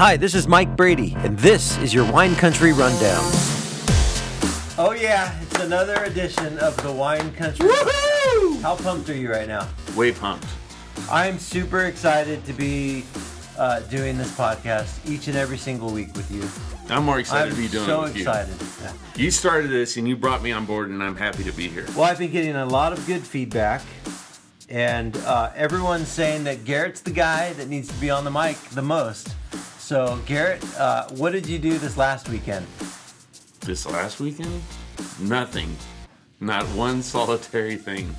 Hi, this is Mike Brady, and this is your Wine Country Rundown. Oh, yeah, it's another edition of the Wine Country. Woohoo! How pumped are you right now? Way pumped. I'm super excited to be uh, doing this podcast each and every single week with you. I'm more excited I'm to be doing so it with excited. Yeah. you. You started this and you brought me on board, and I'm happy to be here. Well, I've been getting a lot of good feedback, and uh, everyone's saying that Garrett's the guy that needs to be on the mic the most. So, Garrett, uh, what did you do this last weekend? This last weekend, nothing. Not one solitary thing.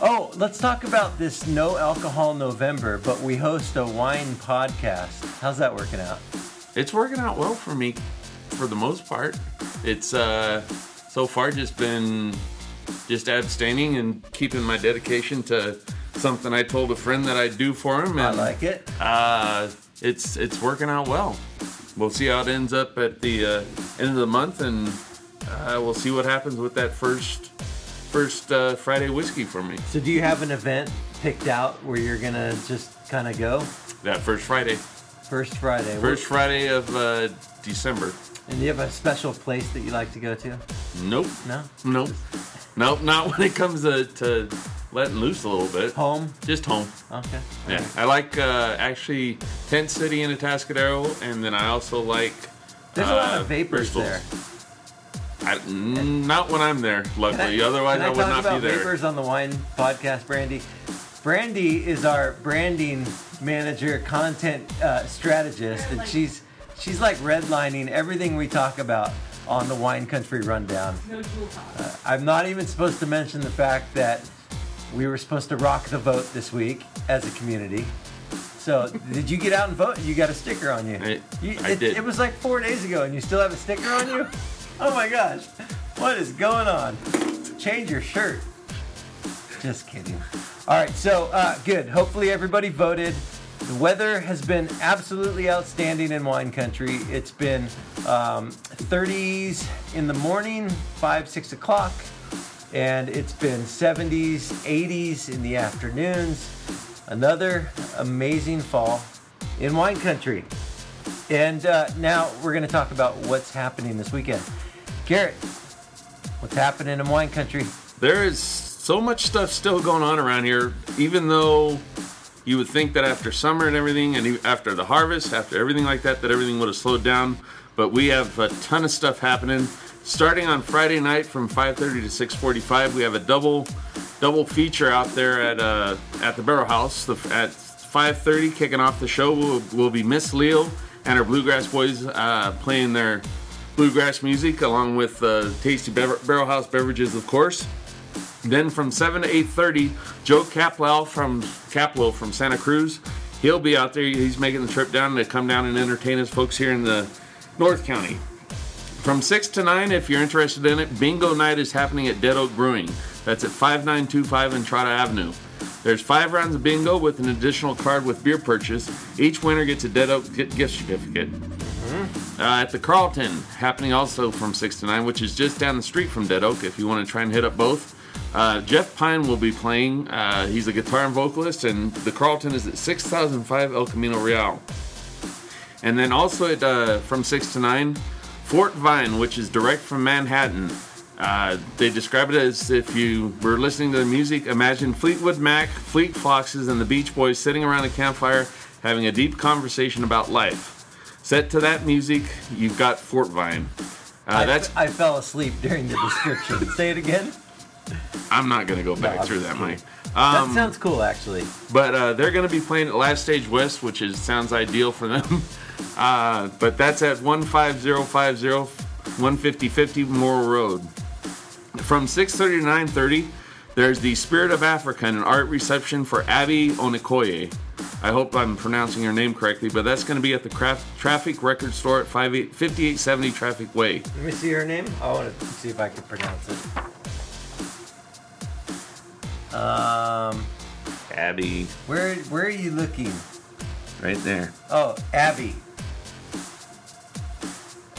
Oh, let's talk about this no alcohol November, but we host a wine podcast. How's that working out? It's working out well for me, for the most part. It's uh, so far just been just abstaining and keeping my dedication to something I told a friend that I'd do for him. And, I like it. Uh, it's it's working out well. We'll see how it ends up at the uh, end of the month, and uh, we'll see what happens with that first first uh, Friday whiskey for me. So, do you have an event picked out where you're gonna just kind of go? That first Friday, First Friday. first Friday of uh, December. And do you have a special place that you like to go to? Nope, No? nope, nope. Not when it comes to, to letting loose a little bit. Home? Just home. Okay. Yeah, I like uh, actually Tent City in Atascadero, and then I also like. There's a lot uh, of vapors Bristol's. there. I, mm, not when I'm there, luckily. Otherwise, Can I, would not about be there. Vapors on the Wine podcast, Brandy. Brandy is our branding manager, content uh, strategist, and she's she's like redlining everything we talk about on the Wine Country Rundown. No jewel talk. Uh, I'm not even supposed to mention the fact that we were supposed to rock the vote this week as a community. So, did you get out and vote? You got a sticker on you. I- you I it, did. It was like four days ago, and you still have a sticker on you? Oh my gosh. What is going on? Change your shirt. Just kidding. All right, so uh, good. Hopefully, everybody voted. The weather has been absolutely outstanding in wine country. It's been um, 30s in the morning, 5, 6 o'clock, and it's been 70s, 80s in the afternoons. Another amazing fall in wine country. And uh, now we're going to talk about what's happening this weekend. Garrett, what's happening in wine country? There is so much stuff still going on around here, even though you would think that after summer and everything, and after the harvest, after everything like that, that everything would have slowed down. But we have a ton of stuff happening. Starting on Friday night from 5:30 to 6:45, we have a double double feature out there at uh, at the Barrel House. The, at 5:30, kicking off the show, will will be Miss Leo and her Bluegrass Boys uh, playing their bluegrass music along with uh, tasty bever- Barrel House beverages, of course. Then from 7 to 8.30, Joe Caplow from Caplow from Santa Cruz. He'll be out there. He's making the trip down to come down and entertain us folks here in the North County. From 6 to 9, if you're interested in it, Bingo Night is happening at Dead Oak Brewing. That's at 5925 Entrada Avenue. There's five rounds of bingo with an additional card with beer purchase. Each winner gets a Dead Oak gift certificate. Uh, at the Carlton, happening also from 6 to 9, which is just down the street from Dead Oak if you want to try and hit up both. Uh, Jeff Pine will be playing. Uh, he's a guitar and vocalist, and the Carlton is at 6005 El Camino Real. And then also at uh, from 6 to 9, Fort Vine, which is direct from Manhattan. Uh, they describe it as if you were listening to the music, imagine Fleetwood Mac, Fleet Foxes, and the Beach Boys sitting around a campfire having a deep conversation about life. Set to that music, you've got Fort Vine. Uh, I, that's I fell asleep during the description. Say it again. I'm not gonna go back I'm through that, kidding. Mike. That Um, sounds cool, actually. But uh, they're going to be playing at Last Stage West, which is sounds ideal for them. Uh, but that's at 15050 15050 Morro Road. From 6:30 to 9:30, there's the Spirit of Africa and an art reception for Abby Onikoye. I hope I'm pronouncing her name correctly, but that's going to be at the Craft Traffic Record Store at 58 5870 Traffic Way. Let me see her name. I want to see if I can pronounce it. Um, Abby, where where are you looking? right there. Oh, Abby.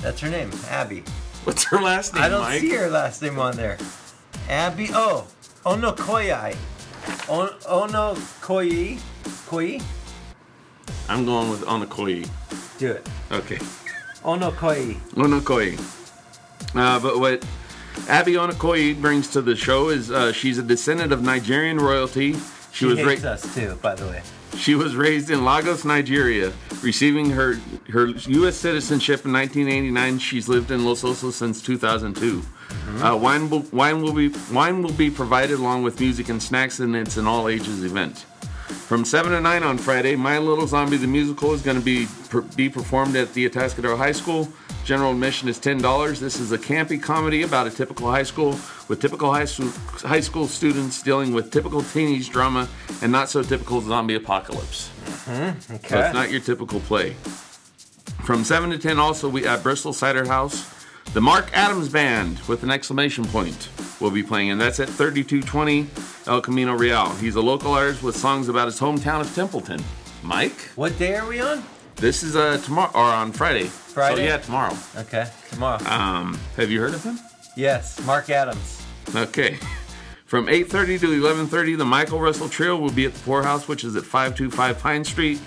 That's her name, Abby. What's her last name, I don't Mike? see her last name on there. Abby. Oh, Onokoyai. On, Onokoyi. Koyi. I'm going with Onokoi. Do it. Okay. Onokoi. Onokoi. Uh, but what Abby Onokoi brings to the show is uh, she's a descendant of Nigerian royalty. She, She was hates ra- us too, by the way. she was raised in Lagos, Nigeria, receiving her her U.S. citizenship in 1989. She's lived in Los Osos since 2002. Uh, wine will wine will be wine will be provided along with music and snacks, and it's an all ages event. From 7 to 9 on Friday, My Little Zombie the musical is going to be per, be performed at the Atascadero High School. General admission is $10. This is a campy comedy about a typical high school with typical high school, high school students dealing with typical teenage drama and not so typical zombie apocalypse. Mm-hmm, okay. So it's not your typical play. From 7 to 10 also we at Bristol Cider House, the Mark Adams Band with an exclamation point will be playing and that's at 3220 El Camino Real. He's a local artist with songs about his hometown of Templeton. Mike, what day are we on? This is uh tomorrow or on Friday. Friday? So yeah, tomorrow. Okay, tomorrow. Um, have you heard of him? yes, Mark Adams. Okay. From 8:30 to 11:30, the Michael Russell Trio will be at the Poorhouse, which is at 525 Pine Street.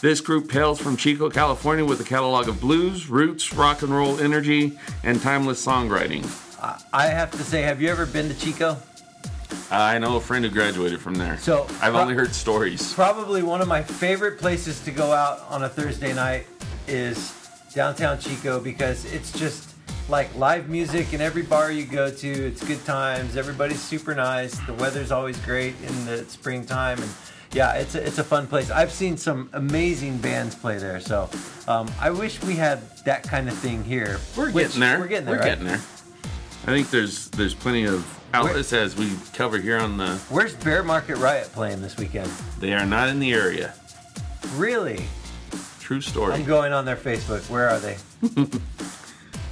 This group hails from Chico, California, with a catalog of blues, roots, rock and roll energy, and timeless songwriting. I- I have to say, have you ever been to Chico? I know a friend who graduated from there. So, I've pro- only heard stories. Probably one of my favorite places to go out on a Thursday night is downtown Chico because it's just like live music in every bar you go to. It's good times. Everybody's super nice. The weather's always great in the springtime, and yeah, it's a, it's a fun place. I've seen some amazing bands play there, so um, I wish we had that kind of thing here. We're getting there. We're getting there. We're right? getting there. I think there's there's plenty of outlets as we cover here on the. Where's Bear Market Riot playing this weekend? They are not in the area. Really? True story. I'm going on their Facebook. Where are they?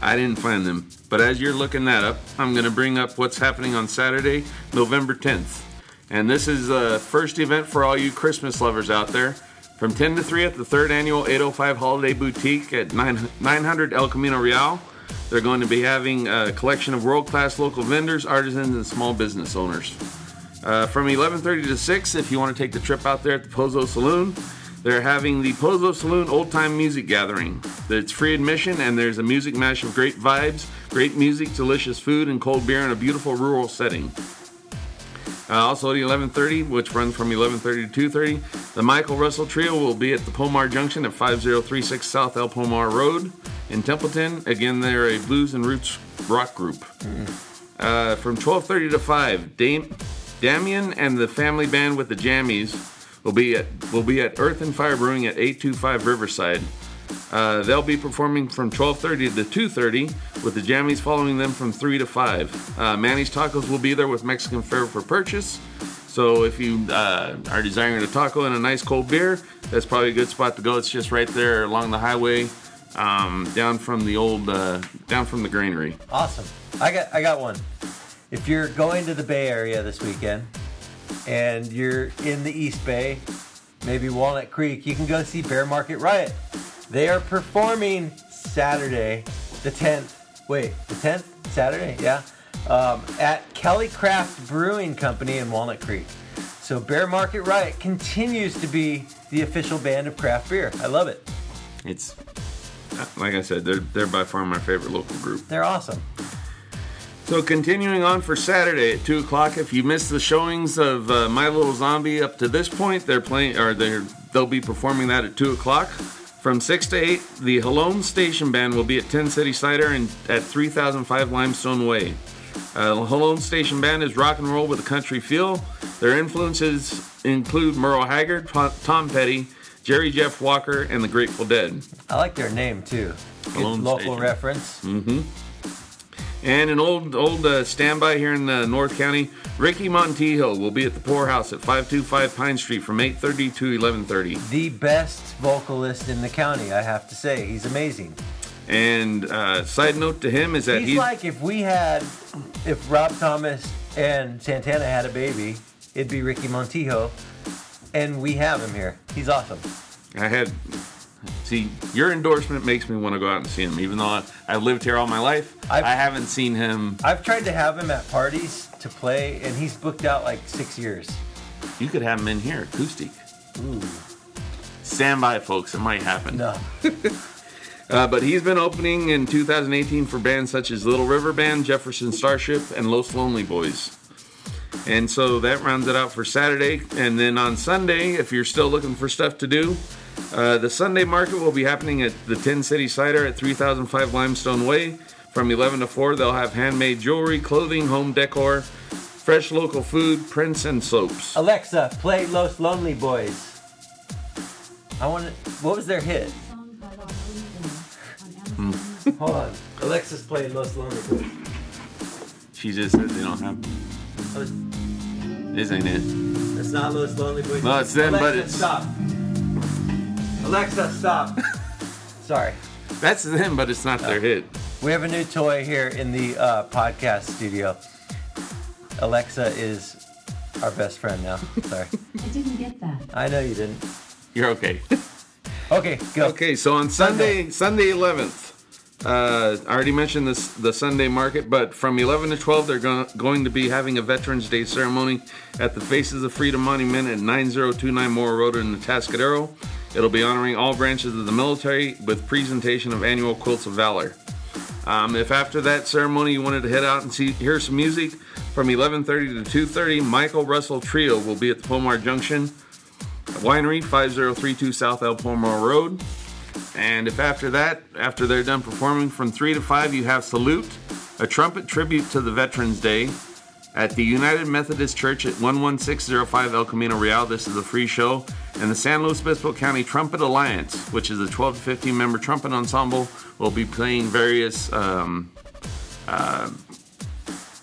I didn't find them. But as you're looking that up, I'm going to bring up what's happening on Saturday, November 10th. And this is the first event for all you Christmas lovers out there. From 10 to 3 at the third annual 805 Holiday Boutique at 9 900 El Camino Real. They're going to be having a collection of world-class local vendors, artisans, and small business owners. Uh, from 11:30 to 6, if you want to take the trip out there at the Pozo Saloon, they're having the Pozo Saloon Old Time Music Gathering. It's free admission, and there's a music mash of great vibes, great music, delicious food, and cold beer in a beautiful rural setting. Uh, also at 11:30, which runs from 11:30 to 2:30, the Michael Russell Trio will be at the Pomar Junction at 5036 South El Pomar Road in Templeton. Again, they're a blues and roots rock group. Uh, from 12:30 to 5, Dame, Damien and the family band with the Jammies will be at will be at Earth and Fire Brewing at 825 Riverside. Uh, they'll be performing from 12:30 to 2:30, with the Jammies following them from 3 to 5. Uh, Manny's Tacos will be there with Mexican fare for purchase. So if you uh, are desiring a taco and a nice cold beer, that's probably a good spot to go. It's just right there along the highway, um, down from the old, uh, down from the granary. Awesome. I got I got one. If you're going to the Bay Area this weekend and you're in the East Bay, maybe Walnut Creek, you can go see Bear Market Riot. They are performing Saturday, the 10th. Wait, the 10th? Saturday? Yeah. Um, at Calicraft Brewing Company in Walnut Creek. So Bear Market Riot continues to be the official band of craft beer. I love it. It's like I said, they're they're by far my favorite local group. They're awesome. So continuing on for Saturday at two o'clock. If you missed the showings of uh, My Little Zombie up to this point, they're playing or they're they'll be performing that at two o'clock. From six to eight, the Halone Station Band will be at Tin City Cider and at 3005 Limestone Way. Uh, the Halone Station Band is rock and roll with a country feel. Their influences include Merle Haggard, Tom Petty, Jerry Jeff Walker, and the Grateful Dead. I like their name too. Local Station. reference. Mm-hmm. And an old old uh, standby here in uh, North County, Ricky Montijo will be at the Poorhouse at 525 Pine Street from 8:30 to 11:30. The best vocalist in the county, I have to say. He's amazing. And uh, side note to him is that He's he's, like if we had, if Rob Thomas and Santana had a baby, it'd be Ricky Montijo, and we have him here. He's awesome. I had see your endorsement makes me want to go out and see him, even though I, I've lived here all my life. I've- I haven't seen him. I've tried to have him at parties to play, and he's booked out like six years. You could have him in here, acoustic. Ooh. stand by, folks. It might happen. No. Uh, but he's been opening in 2018 for bands such as Little River Band, Jefferson Starship, and Los Lonely Boys. And so that rounds it out for Saturday. And then on Sunday, if you're still looking for stuff to do, uh, the Sunday market will be happening at the Tin City Cider at 3005 Limestone Way. From 11 to 4, they'll have handmade jewelry, clothing, home decor, fresh local food, prints, and soaps. Alexa, play Los Lonely Boys. I want to. What was their hit? Song titled Lonely Boy on Amazon. Hold on. Alexa's playing Los Lonely Boys. She just said they don't have. This ain't it. It's not Los Lonely Boys. No, it's them, Alexa, but it's- stop. Alexa, stop. Sorry. That's them, but it's not their hit. We have a new toy here in the uh, podcast studio. Alexa is our best friend now. Sorry. I didn't get that. I know you didn't. You're okay. Okay, go. Okay, so on Sunday, Sunday 11th, uh, I already mentioned this the Sunday market, but from 11 to 12, they're go- going to be having a Veterans Day ceremony at the Faces of Freedom Monument at 9029 Morro Road in Atascadero. It'll be honoring all branches of the military with presentation of annual Quilts of Valor. Um, if after that ceremony you wanted to head out and see hear some music, from 11:30 to 2:30, Michael Russell Trio will be at the Pomar Junction Winery, 5032 South El Pomar Road. And if after that, after they're done performing from 3 to 5, you have Salute, a trumpet tribute to the Veterans Day at the United Methodist Church at 11605 El Camino Real. This is a free show. And the San Luis Obispo County Trumpet Alliance, which is a 12 to 15 member trumpet ensemble, will be playing various um, uh,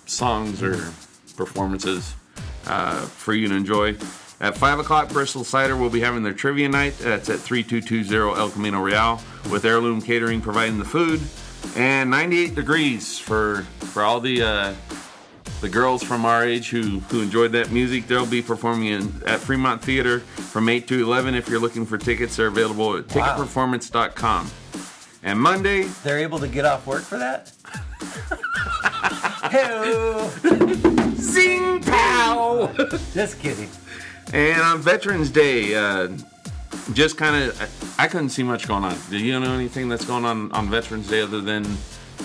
songs or performances uh, for you to enjoy. At 5 o'clock, Bristol Cider will be having their trivia night. That's at 3220 El Camino Real, with Heirloom Catering providing the food. And 98 degrees for for all the uh, the girls from our age who, who enjoyed that music. They'll be performing in, at Fremont Theater from 8 to 11. If you're looking for tickets, they're available at Wow. ticketperformance.com. And Monday, They're able to get off work for that? Hey, Zing Pow! just kidding. And on Veterans Day, uh, just kind of, I, I couldn't see much going on. Do you know anything that's going on on Veterans Day other than?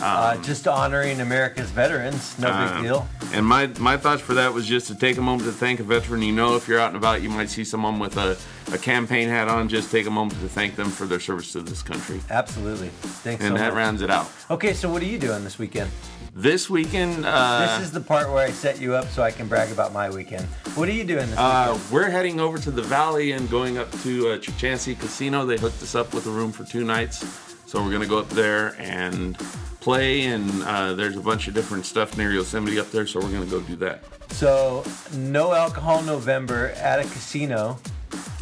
Uh, just honoring America's veterans, no Um, big deal. And my my thoughts for that was just to take a moment to thank a veteran. You know, if you're out and about, you might see someone with a, a campaign hat on. Just take a moment to thank them for their service to this country. Absolutely. Thanks And so that much. rounds it out. Okay, so what are you doing this weekend? This weekend, uh, this is the part where I set you up so I can brag about my weekend. What are you doing this uh, weekend? we're heading over to the valley and going up to uh, Casino. They hooked us up with a room for two nights, so we're gonna go up there and play. And uh, there's a bunch of different stuff near Yosemite up there, so we're gonna go do that. So, no alcohol November at a casino.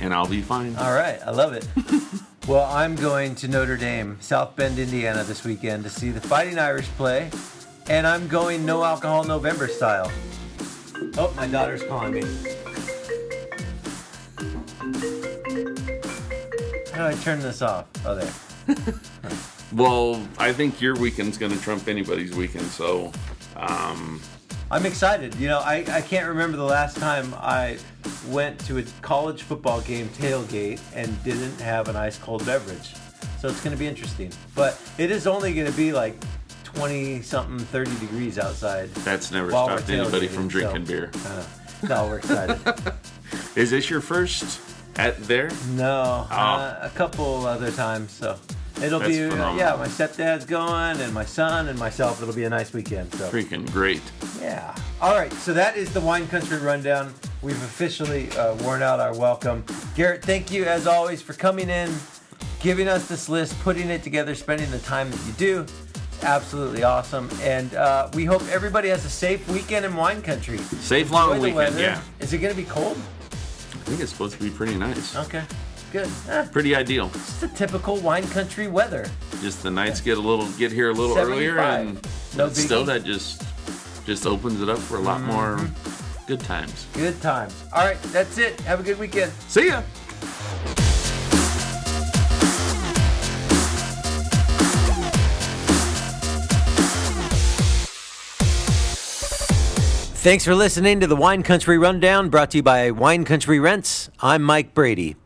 And I'll be fine. All right, I love it. well, I'm going to Notre Dame, South Bend, Indiana this weekend to see the Fighting Irish play, and I'm going no alcohol November style. Oh, my daughter's calling me. How do I turn this off? Oh, there. Well, I think your weekend's gonna trump anybody's weekend. So, um, I'm excited. You know, I, I can't remember the last time I went to a college football game tailgate and didn't have an ice cold beverage. So it's going to be interesting. But it is only going to be like 20 something, 30 degrees outside. that's never stopped anybody from drinking so- beer. Uh, no, we're excited. Is this your first at there? no, Oh. uh, a couple other times. So it'll That's be, uh, yeah, my stepdad's going and my son and myself. It'll be a nice weekend. So. Freaking great. Yeah. All right. So that is the wine country rundown. We've officially uh, worn out our welcome. Garrett, thank you as always for coming in, giving us this list, putting it together, spending the time that you do. Absolutely awesome. And uh, we hope everybody has a safe weekend in wine country. Safe Enjoy long weekend. weather. Yeah, Is it going to be cold? I think it's supposed to be pretty nice. Okay. Good. Eh, Pretty ideal. it's the typical wine country weather. Just the nights get a little get here a little earlier, and No still that just just opens it up for a lot more good times. Good times. All right. That's it. Have a good weekend. See ya. Thanks for listening to the Wine Country Rundown brought to you by Wine Country Rents. I'm Mike Brady.